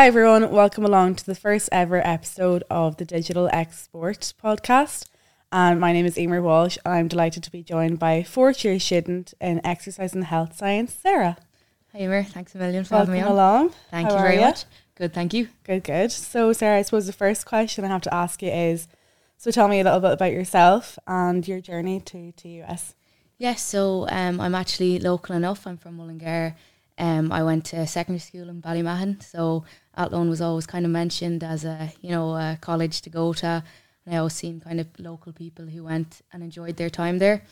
Hi, everyone. Welcome along to the first ever episode of the Digital Export podcast. And my name is Eimear Walsh. I'm delighted to be joined by fourth year student in exercise and health science, Sarah. Hi, Eimear. Thanks a million for Welcome having me on. along. Thank How you very ya? much. Good, thank you. Good, good. So, Sarah, I suppose the first question I have to ask you is so tell me a little bit about yourself and your journey to TUS. Yes, so um, I'm actually local enough. I'm from Mullingar. Um, I went to secondary school in Ballymahon, so Athlone was always kind of mentioned as a you know a college to go to. And I always seen kind of local people who went and enjoyed their time there.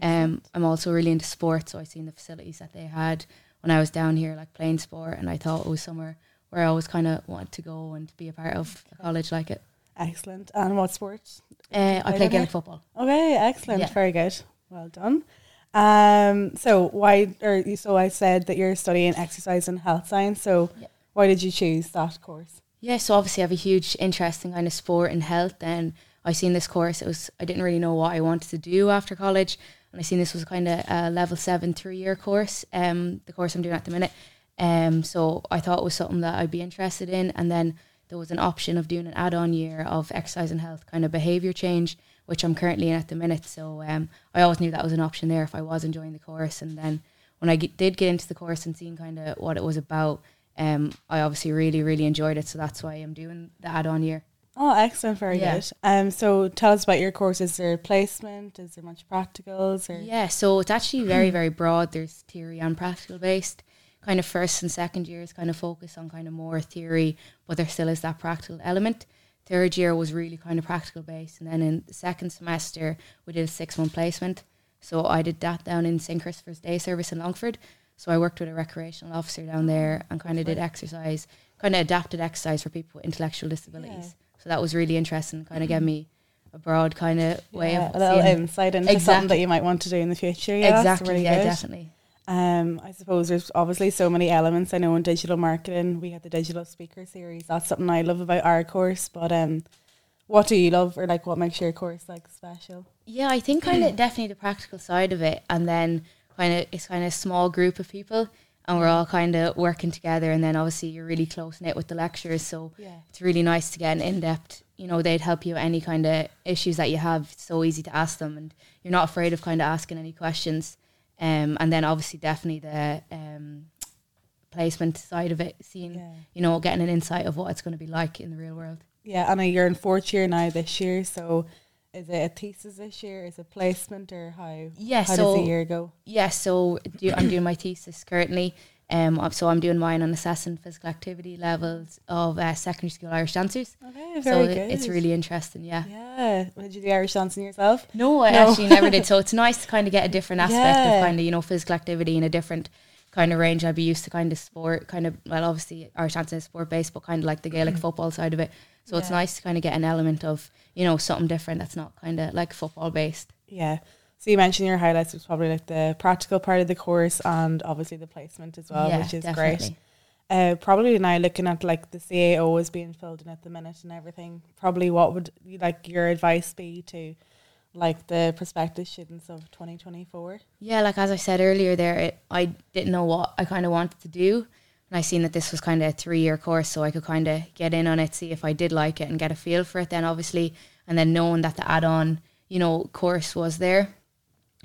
Um, I'm also really into sports, so I seen the facilities that they had when I was down here, like playing sport, and I thought it was somewhere where I always kind of wanted to go and be a part of a college like it. Excellent. And what sports? Uh, I Play play Gaelic football. Okay, excellent. Yeah. Very good. Well done. Um, so why or you- so I said that you're studying exercise and health science. So Yeah. why did you choose that course? Yeah, so obviously I have a huge interest in kind of sport and health and I seen this course, it was I didn't really know what I wanted to do after college and I seen this was kind of a level seven three year course, um the course I'm doing at the minute. Um so I thought it was something that I'd be interested in and then there was an option of doing an add on year of exercise and health kind of behaviour change, which I'm currently in at the minute. So um I always knew that was an option there if I was enjoying the course and then when I get, did get into the course and seeing kind of what it was about, um, I obviously really, really enjoyed it. So that's why I'm doing the add-on year. Oh, excellent. Very Yeah. good. Um, so tell us about your course. Is there placement? Is there much practicals? Or Yeah, so it's actually very, very broad. There's theory and practical based. Kind of first and second years kind of focus on kind of more theory, but there still is that practical element. Third year was really kind of practical based, and then in the second semester we did a six month placement. So I did that down in St Christopher's Day Service in Longford. So I worked with a recreational officer down there and kind of did exercise, kind of adapted exercise for people with intellectual disabilities. Yeah. So that was really interesting. Kind of gave mm-hmm. me a broad kind of way Yeah, of a little insight into something that you might want to do in the future. Yeah, exactly. really yeah, good. definitely. Um, I suppose there's obviously so many elements. I know in digital marketing we had the digital speaker series. That's something I love about our course. But um, what do you love, or like what makes your course like special? Yeah, I think kind of definitely the practical side of it, and then kind of it's kind of a small group of people, and we're all kind of working together, and then obviously you're really close knit with the lecturers, so Yeah. it's really nice to get an in depth. You know, they'd help you with any kind of issues that you have. It's so easy to ask them, and you're not afraid of kind of asking any questions. Um, and then obviously definitely the um, placement side of it, seeing Yeah. you know getting an insight of what it's going to be like in the real world. Yeah, and you're in fourth year now this year. So is it a thesis this year? Is it placement, or how? Yeah, How so does the year go? Yeah, so do, I'm doing my thesis currently. Um, so I'm doing mine on assessing physical activity levels of uh, secondary school Irish dancers. Okay, So very it- good. it's really interesting. Yeah. Yeah. Did you do Irish dancing yourself? No, I No. actually never did. So it's nice to kind of get a different aspect Yeah. of kind of you know physical activity in a different kind of range. I'd be used to kind of sport, kind of well, obviously Irish dancing is sport based, but kind of like the Gaelic football side of it. So it's nice to kind of get an element of you know something different that's not kind of like football based. Yeah. So you mentioned your highlights was probably like the practical part of the course and obviously the placement as well, yeah, which is great. definitely. Uh, probably now looking at like the CAO is being filled in at the minute and everything. Probably what would like your advice be to like the prospective students of twenty twenty four? Yeah, like as I said earlier, there it, I didn't know what I kind of wanted to do, and I seen that this was kind of a three year course, so I could kind of get in on it, see if I did like it, and get a feel for it. Then obviously, and then knowing that the add on, you know, course was there,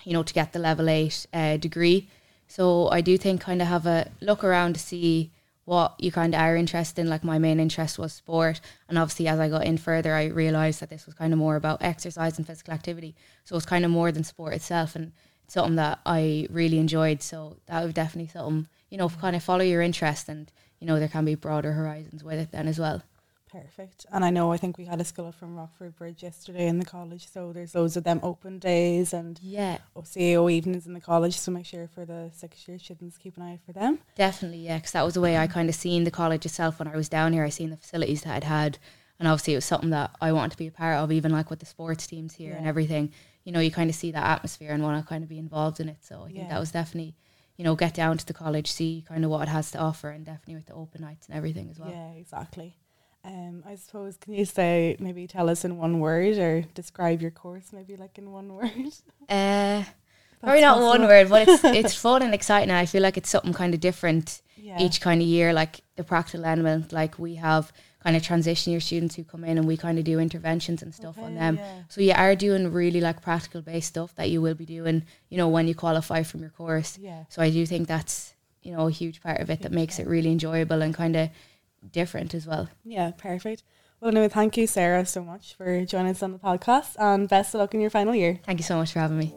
you know, to get the level eight uh, degree. So I do think kind of have a look around to see what you kind of are interested in. Like my main interest was sport, and obviously as I got in further, I realized that this was kind of more about exercise and physical activity. So it's kind of more than sport itself, and it's something that I really enjoyed. So that would definitely something you know kind of follow your interest, and you know there can be broader horizons with it then as well. Perfect. And I know I think we had a school from Rochfortbridge yesterday in the college, so there's loads of them open days and Yeah, CAO evenings in the college. So make sure for the six year students keep an eye out for them. Definitely, yeah, because that was the way I mm-hmm. kind of seen the college itself when I was down here. I seen the facilities that it had, and obviously it was something that I wanted to be a part of, even like with the sports teams here and everything. You know, you kind of see that atmosphere and want to kind of be involved in it. So I think Yeah. that was definitely, you know, get down to the college, see kind of what it has to offer, and definitely with the open nights and everything as well. Yeah, exactly. Um, I suppose can you say maybe tell us in one word or describe your course maybe like in one word? Uh, Probably not possible. one word, but it's it's fun and exciting. I feel like it's something kind of different Yeah. each kind of year. Like the practical element, like we have kind of transition year students who come in and we kind of do interventions and stuff on Okay, them. yeah. So you are doing really like practical based stuff that you will be doing, you know, when you qualify from your course. Yeah. So I do think that's you know a huge part of it that makes it really enjoyable and kind of different as well. Yeah, perfect. Well, anyway, thank you, Sarah, so much for joining us on the podcast and best of luck in your final year. Thank you so much for having me.